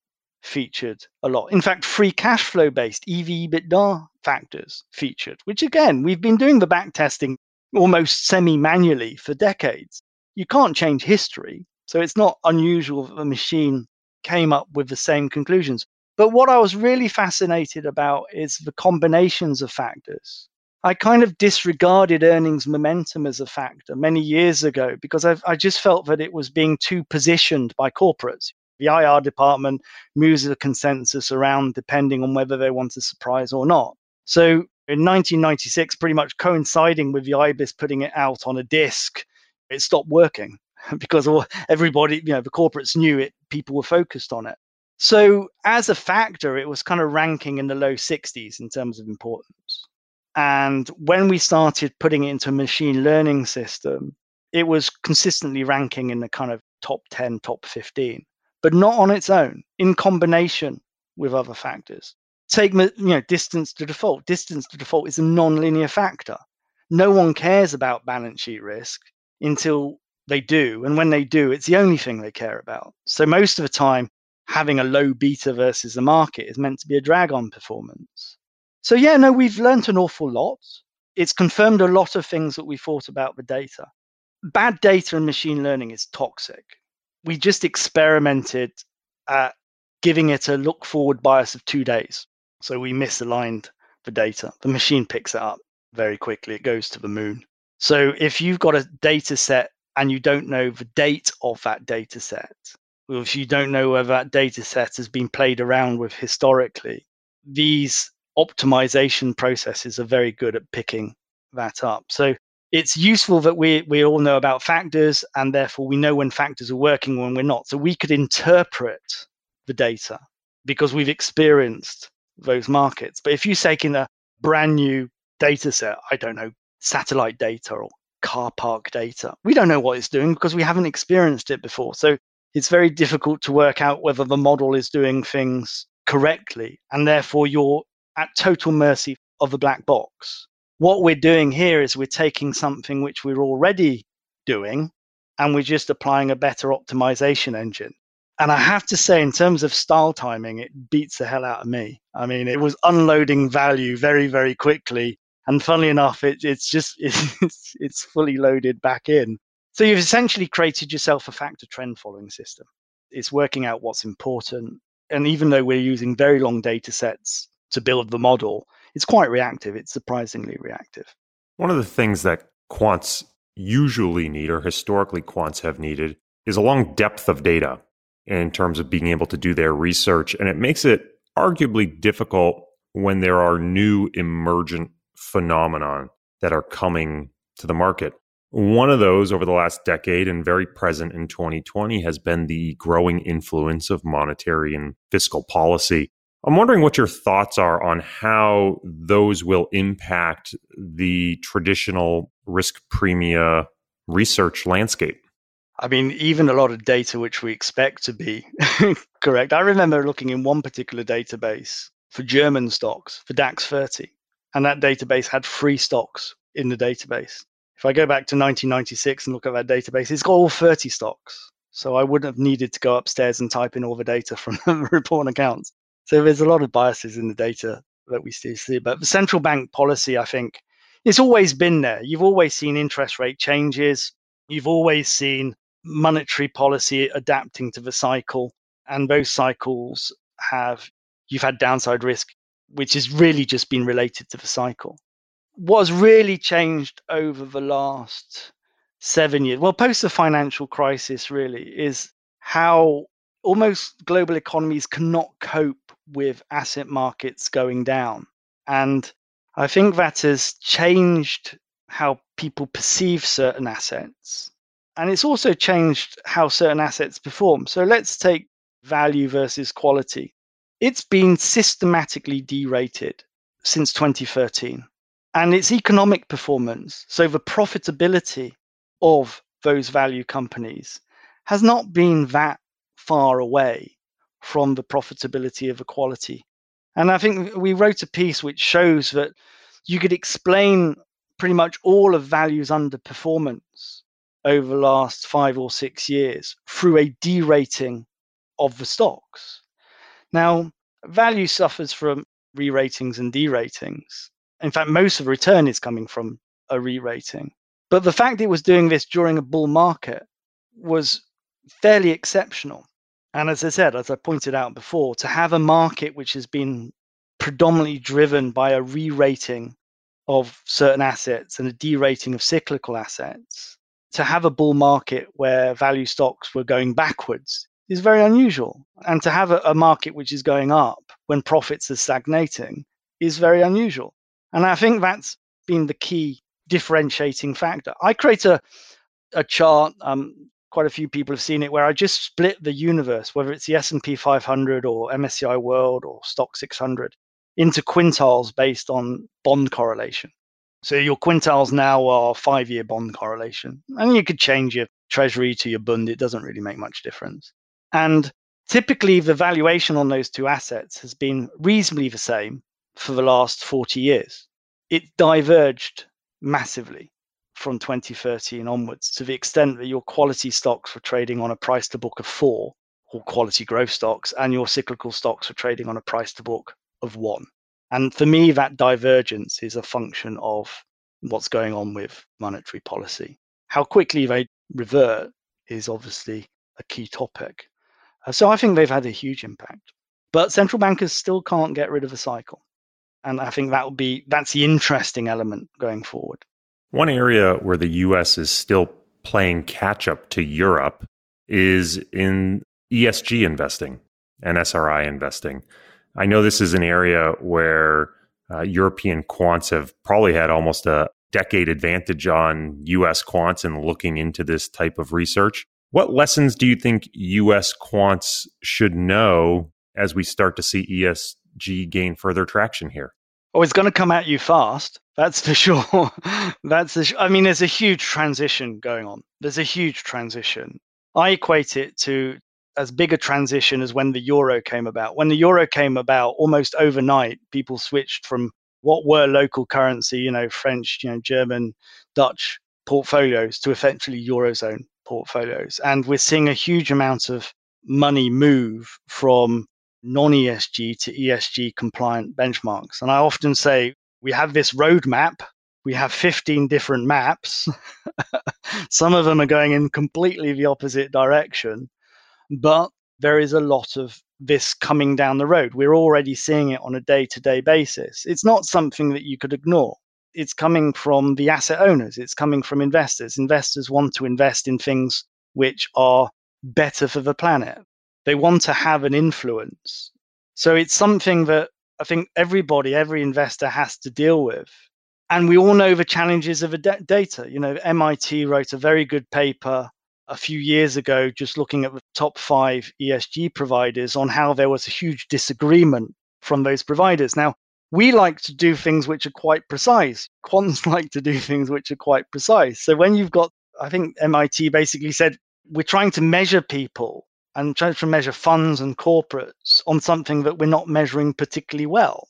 featured a lot. In fact, free cash flow based EV EBITDA factors featured, which again, we've been doing the back testing almost semi manually for decades. You can't change history. So it's not unusual that the machine came up with the same conclusions. But what I was really fascinated about is the combinations of factors I kind of disregarded earnings momentum as a factor many years ago because I've, I just felt that it was being too positioned by corporates. The IR department moves a consensus around depending on whether they want a surprise or not. So in 1996, pretty much coinciding with the IBES putting it out on a disc, it stopped working because everybody, you know, the corporates knew it, people were focused on it. So as a factor, it was kind of ranking in the low 60s in terms of importance. And when we started putting it into a machine learning system, it was consistently ranking in the kind of top 10, top 15, but not on its own, in combination with other factors. Take you know distance to default. Distance to default is a non-linear factor. No one cares about balance sheet risk until they do, and when they do, it's the only thing they care about. So most of the time, having a low beta versus the market is meant to be a drag on performance. So yeah, no, we've learned an awful lot. It's confirmed a lot of things that we thought about the data. Bad data and machine learning is toxic. We just experimented at giving it a look forward bias of two days. So we misaligned the data. The machine picks it up very quickly. It goes to the moon. So if you've got a data set and you don't know the date of that data set, or if you don't know whether that data set has been played around with historically, these optimization processes are very good at picking that up. So it's useful that we we all know about factors and therefore we know when factors are working when we're not. So we could interpret the data because we've experienced those markets. But if you take in a brand new data set, I don't know, satellite data or car park data, we don't know what it's doing because we haven't experienced it before. So it's very difficult to work out whether the model is doing things correctly. And therefore, you're at total mercy of the black box. What we're doing here is we're taking something which we're already doing and we're just applying a better optimization engine. And I have to say, in terms of style timing, it beats the hell out of me. I mean, it was unloading value very, very quickly. And funnily enough, it, it's just it's, it's fully loaded back in. So you've essentially created yourself a factor trend following system. It's working out what's important. And even though we're using very long data sets to build the model, it's quite reactive. It's surprisingly reactive. One of the things that quants usually need, or historically quants have needed, is a long depth of data in terms of being able to do their research. And it makes it arguably difficult when there are new emergent phenomenon that are coming to the market. One of those over the last decade and very present in 2020 has been the growing influence of monetary and fiscal policy. I'm wondering what your thoughts are on how those will impact the traditional risk premia research landscape. I mean, even a lot of data which we expect to be correct. I remember looking in one particular database for German stocks for DAX 30, and that database had free stocks in the database. If I go back to 1996 and look at that database, it's got all 30 stocks. So I wouldn't have needed to go upstairs and type in all the data from the report and accounts. So there's a lot of biases in the data that we still see. But the central bank policy, I think, it's always been there. You've always seen interest rate changes. You've always seen monetary policy adapting to the cycle. And those cycles have, you've had downside risk, which has really just been related to the cycle. What has really changed over the last seven years, well, post the financial crisis, really, is how almost global economies cannot cope with asset markets going down. And I think that has changed how people perceive certain assets and it's also changed how certain assets perform. So let's take value versus quality. It's been systematically derated since 2013. And its economic performance, so the profitability of those value companies, has not been that far away from the profitability of equality. And I think we wrote a piece which shows that you could explain pretty much all of value's underperformance over the last five or six years through a derating of the stocks. Now, value suffers from re ratings and deratings. In fact, most of the return is coming from a re rating. But the fact it was doing this during a bull market was fairly exceptional. And as I said, as I pointed out before, to have a market which has been predominantly driven by a re rating of certain assets and a derating of cyclical assets to have a bull market where value stocks were going backwards is very unusual. And to have a, a, market which is going up when profits are stagnating is very unusual. And I think that's been the key differentiating factor. I create a, a chart, um, quite a few people have seen it, where I just split the universe, whether it's the S&P 500 or MSCI World or Stoxx 600, into quintiles based on bond correlation. So your quintiles now are five year bond correlation. And you could change your treasury to your bund. It doesn't really make much difference. And typically, the valuation on those two assets has been reasonably the same for the last 40 years. It diverged massively from 2013 onwards to the extent that your quality stocks were trading on a price to book of four, or quality growth stocks, and your cyclical stocks were trading on a price to book of one. And for me, that divergence is a function of what's going on with monetary policy. How quickly they revert is obviously a key topic. Uh, so I think they've had a huge impact. But central bankers still can't get rid of the cycle. And I think that will be that's the interesting element going forward. One area where the US is still playing catch up to Europe is in ESG investing and SRI investing. I know this is an area where uh, European quants have probably had almost a decade advantage on US quants and looking into this type of research. What lessons do you think US quants should know as we start to see ESG gain further traction here? Oh, it's going to come at you fast. That's for sure. That's the. Sh- I mean, there's a huge transition going on. There's a huge transition. I equate it to as big a transition as when the euro came about. When the euro came about, almost overnight, people switched from what were local currency, you know, French, you know, German, Dutch portfolios to effectively eurozone portfolios, and we're seeing a huge amount of money move from non-ESG to ESG compliant benchmarks. And I often say we have this roadmap. We have 15 different maps. Some of them are going in completely the opposite direction. But there is a lot of this coming down the road. We're already seeing it on a day to day basis. It's not something that you could ignore. It's coming from the asset owners, it's coming from investors. Investors want to invest in things which are better for the planet. They want to have an influence. So it's something that I think everybody, every investor has to deal with. And we all know the challenges of the data. You know, MIT wrote a very good paper a few years ago, just looking at the top five ESG providers on how there was a huge disagreement from those providers. Now, we like to do things which are quite precise. Quants like to do things which are quite precise. So when you've got, I think MIT basically said, we're trying to measure people and trying to measure funds and corporates on something that we're not measuring particularly well.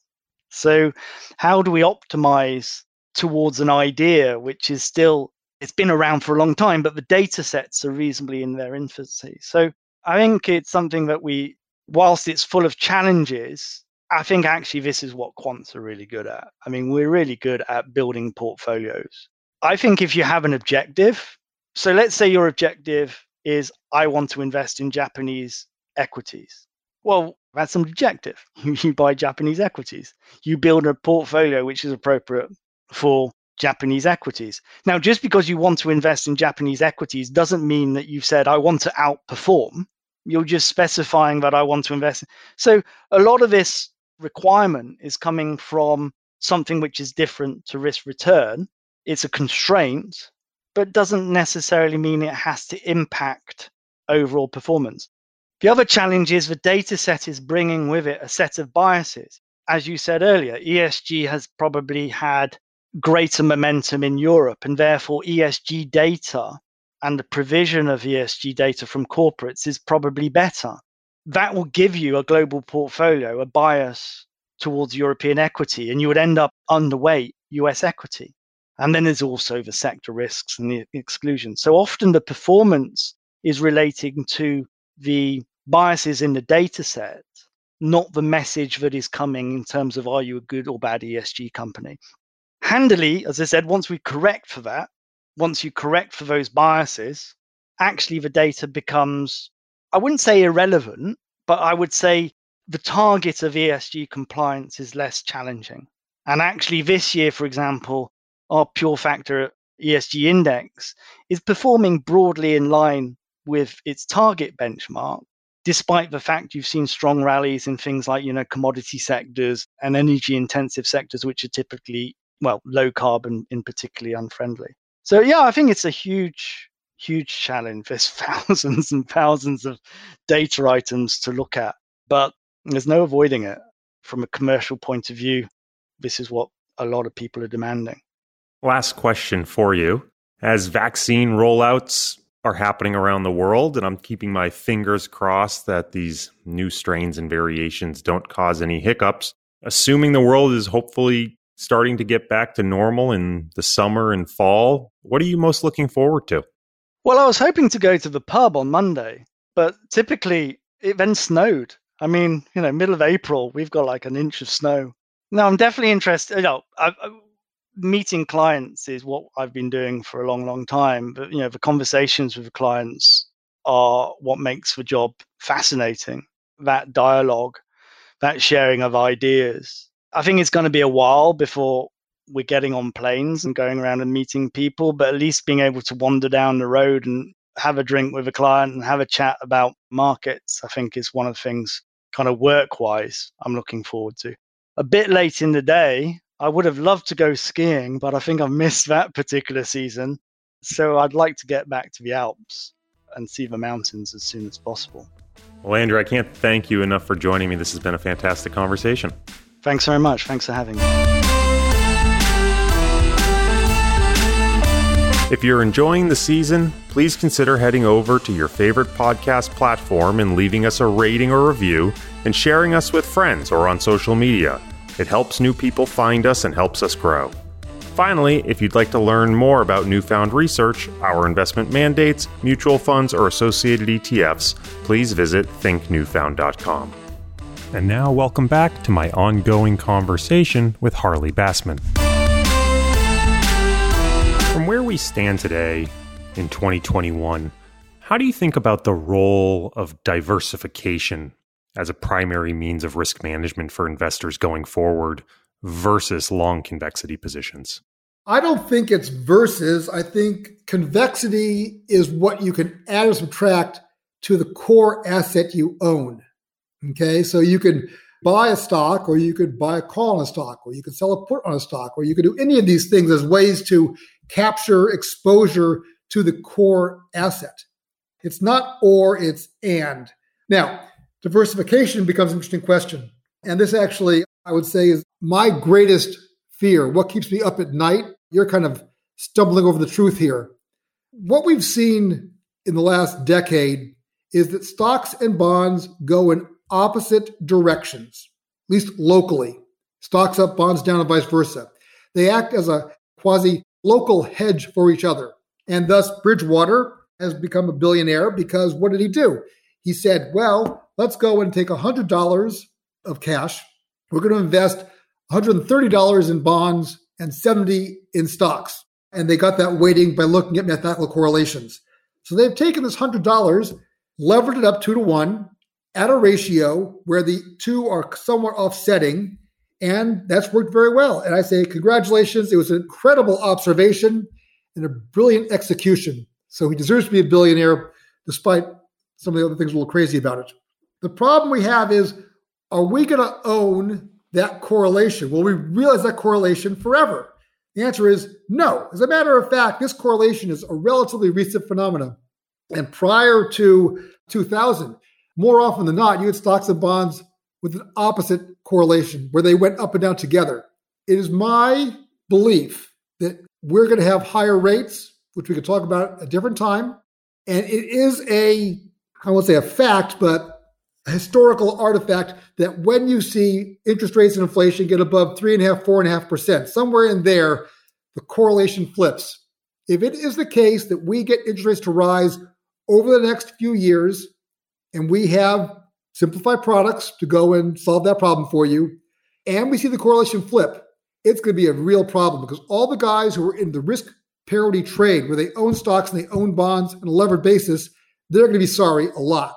So, how do we optimize towards an idea which is still it's been around for a long time, but the data sets are reasonably in their infancy. So I think it's something that we, whilst it's full of challenges, I think actually this is what quants are really good at. I mean, we're really good at building portfolios. I think if you have an objective, so let's say your objective is I want to invest in Japanese equities. Well, that's an objective. you buy Japanese equities. You build a portfolio which is appropriate for Japanese equities. Now, just because you want to invest in Japanese equities doesn't mean that you've said, I want to outperform. You're just specifying that I want to invest. So, a lot of this requirement is coming from something which is different to risk return. It's a constraint, but doesn't necessarily mean it has to impact overall performance. The other challenge is the data set is bringing with it a set of biases. As you said earlier, ESG has probably had greater momentum in Europe, and therefore ESG data and the provision of ESG data from corporates is probably better. That will give you a global portfolio, a bias towards European equity, and you would end up underweight US equity. And then there's also the sector risks and the exclusion. So often the performance is relating to the biases in the data set, not the message that is coming in terms of are you a good or bad ESG company handily, as I said, once we correct for that, once you correct for those biases, actually the data becomes, I wouldn't say irrelevant, but I would say the target of ESG compliance is less challenging. And actually, this year, for example, our pure factor ESG index is performing broadly in line with its target benchmark, despite the fact you've seen strong rallies in things like, you know, commodity sectors and energy intensive sectors, which are typically well, low carbon in particularly unfriendly. So yeah, I think it's a huge, huge challenge. There's thousands and thousands of data items to look at, but there's no avoiding it. From a commercial point of view, this is what a lot of people are demanding. Last question for you. As vaccine rollouts are happening around the world, and I'm keeping my fingers crossed that these new strains and variations don't cause any hiccups, assuming the world is hopefully starting to get back to normal in the summer and fall, what are you most looking forward to? Well, I was hoping to go to the pub on Monday, but typically it then snowed. I mean, you know, middle of April, we've got like an inch of snow. No, I'm definitely interested. You know, I, I, meeting clients is what I've been doing for a long, long time. But you know, the conversations with the clients are what makes the job fascinating. That dialogue, that sharing of ideas. I think it's going to be a while before we're getting on planes and going around and meeting people, but at least being able to wander down the road and have a drink with a client and have a chat about markets, I think is one of the things kind of work wise I'm looking forward to. A bit late in the day, I would have loved to go skiing, but I think I've missed that particular season. So I'd like to get back to the Alps and see the mountains as soon as possible. Well, Andrew, I can't thank you enough for joining me. This has been a fantastic conversation. Thanks very much. Thanks for having me. If you're enjoying the season, please consider heading over to your favorite podcast platform and leaving us a rating or review and sharing us with friends or on social media. It helps new people find us and helps us grow. Finally, if you'd like to learn more about Newfound Research, our investment mandates, mutual funds, or associated ETFs, please visit thinknewfound.com. And now, welcome back to my ongoing conversation with Harley Bassman. We stand today in 2021, how do you think about the role of diversification as a primary means of risk management for investors going forward versus long convexity positions? I don't think it's versus. I think convexity is what you can add or subtract to the core asset you own. Okay, so you can buy a stock, or you could buy a call on a stock, or you could sell a put on a stock, or you could do any of these things as ways to capture exposure to the core asset. It's not or, it's and. Now, diversification becomes an interesting question. And this actually, I would say, is my greatest fear. What keeps me up at night? You're kind of stumbling over the truth here. What we've seen in the last decade is that stocks and bonds go in opposite directions, at least locally. Stocks up, bonds down, and vice versa. They act as a quasi local hedge for each other. And thus, Bridgewater has become a billionaire because what did he do? He said, well, let's go and take $100 of cash. We're going to invest $130 in bonds and 70 in stocks. And they got that weighting by looking at mathematical correlations. So they've taken this $100, levered it up two to one at a ratio where the two are somewhat offsetting, and that's worked very well. And I say, congratulations. It was an incredible observation and a brilliant execution. So he deserves to be a billionaire, despite some of the other things a little crazy about it. The problem we have is are we going to own that correlation? Will we realize that correlation forever? The answer is no. As a matter of fact, this correlation is a relatively recent phenomenon. And prior to 2000, more often than not, you had stocks and bonds with an opposite correlation where they went up and down together. It is my belief that we're going to have higher rates, which we could talk about at a different time. And it is a, I won't say a fact, but a historical artifact that when you see interest rates and inflation get above three and a half, four and a half percent, somewhere in there, the correlation flips. If it is the case that we get interest rates to rise over the next few years, and we have simplified products to go and solve that problem for you, and we see the correlation flip, it's going to be a real problem because all the guys who are in the risk parity trade where they own stocks and they own bonds on a levered basis, they're going to be sorry a lot.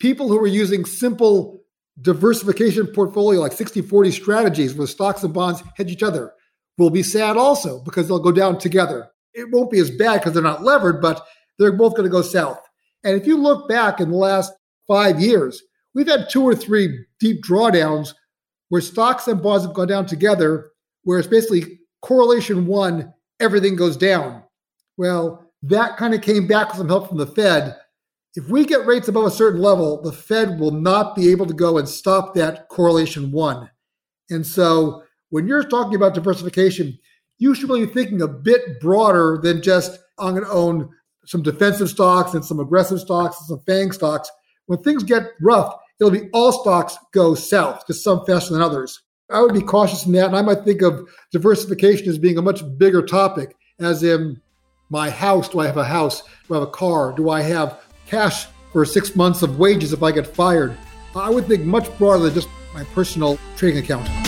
People who are using simple diversification portfolio like 60 40 strategies where stocks and bonds hedge each other will be sad also because they'll go down together. It won't be as bad because they're not levered, but they're both going to go south. And if you look back in the last five years, we've had two or three deep drawdowns where stocks and bonds have gone down together, where it's basically correlation one, everything goes down. Well, that kind of came back with some help from the Fed. If we get rates above a certain level, the Fed will not be able to go and stop that correlation one. And so when you're talking about diversification, you should be thinking a bit broader than just, I'm going to own some defensive stocks and some aggressive stocks and some FANG stocks. When things get rough, it'll be all stocks go south, just some faster than others. I would be cautious in that. And I might think of diversification as being a much bigger topic, as in my house. Do I have a house? Do I have a car? Do I have cash for six months of wages if I get fired? I would think much broader than just my personal trading account.